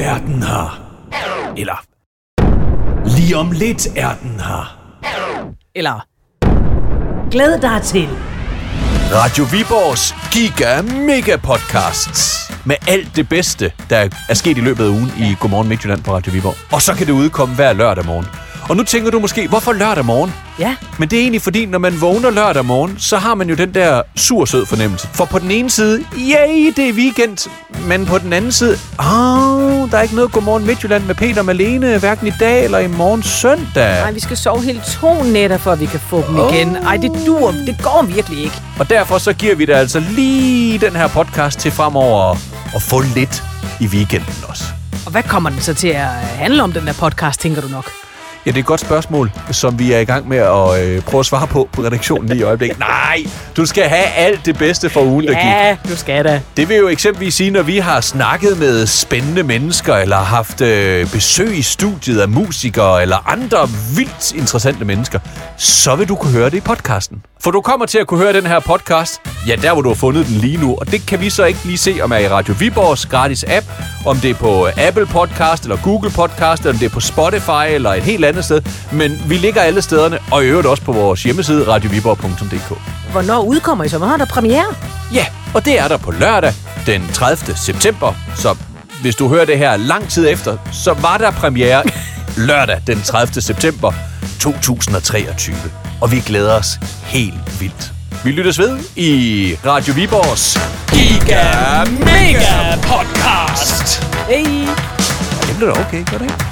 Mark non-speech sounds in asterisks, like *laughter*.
er den her. Eller, lige om lidt er den her. Eller, glæd dig til. Radio Viborgs Giga Mega Podcasts. Med alt det bedste, der er sket i løbet af ugen i Godmorgen Midtjylland på Radio Viborg. Og så kan det udkomme hver lørdag morgen. Og nu tænker du måske, hvorfor lørdag morgen? Ja, Men det er egentlig fordi, når man vågner lørdag morgen, så har man jo den der sur-sød fornemmelse. For på den ene side, yay, det er weekend. Men på den anden side, åh, der er ikke noget Godmorgen Midtjylland med Peter og Malene, hverken i dag eller i morgen søndag. nej, vi skal sove hele to nætter, for at vi kan få dem igen. Ej, det dur, det går virkelig ikke. Og derfor så giver vi dig altså lige den her podcast til fremover at få lidt i weekenden også. Og hvad kommer den så til at handle om, den her podcast, tænker du nok? Ja, det er et godt spørgsmål, som vi er i gang med at øh, prøve at svare på på redaktionen lige i øjeblikket. *laughs* Nej, du skal have alt det bedste for ugen, der gik. Ja, du skal da. Det vil jo eksempelvis sige, når vi har snakket med spændende mennesker, eller haft øh, besøg i studiet af musikere, eller andre vildt interessante mennesker, så vil du kunne høre det i podcasten. For du kommer til at kunne høre den her podcast, ja, der hvor du har fundet den lige nu, og det kan vi så ikke lige se, om er i Radio Viborgs gratis app, om det er på Apple Podcast, eller Google Podcast, eller om det er på Spotify, eller et helt andet sted. Men vi ligger alle stederne, og i øvrigt også på vores hjemmeside, radioviborg.dk. Hvornår udkommer I så? Hvornår er der premiere? Ja, og det er der på lørdag den 30. september. Så hvis du hører det her lang tid efter, så var der premiere *laughs* lørdag den 30. september 2023. Og vi glæder os helt vildt. Vi lyttes ved i Radio Viborgs Giga Mega Podcast. Hey! Det bliver da okay, gør det ikke?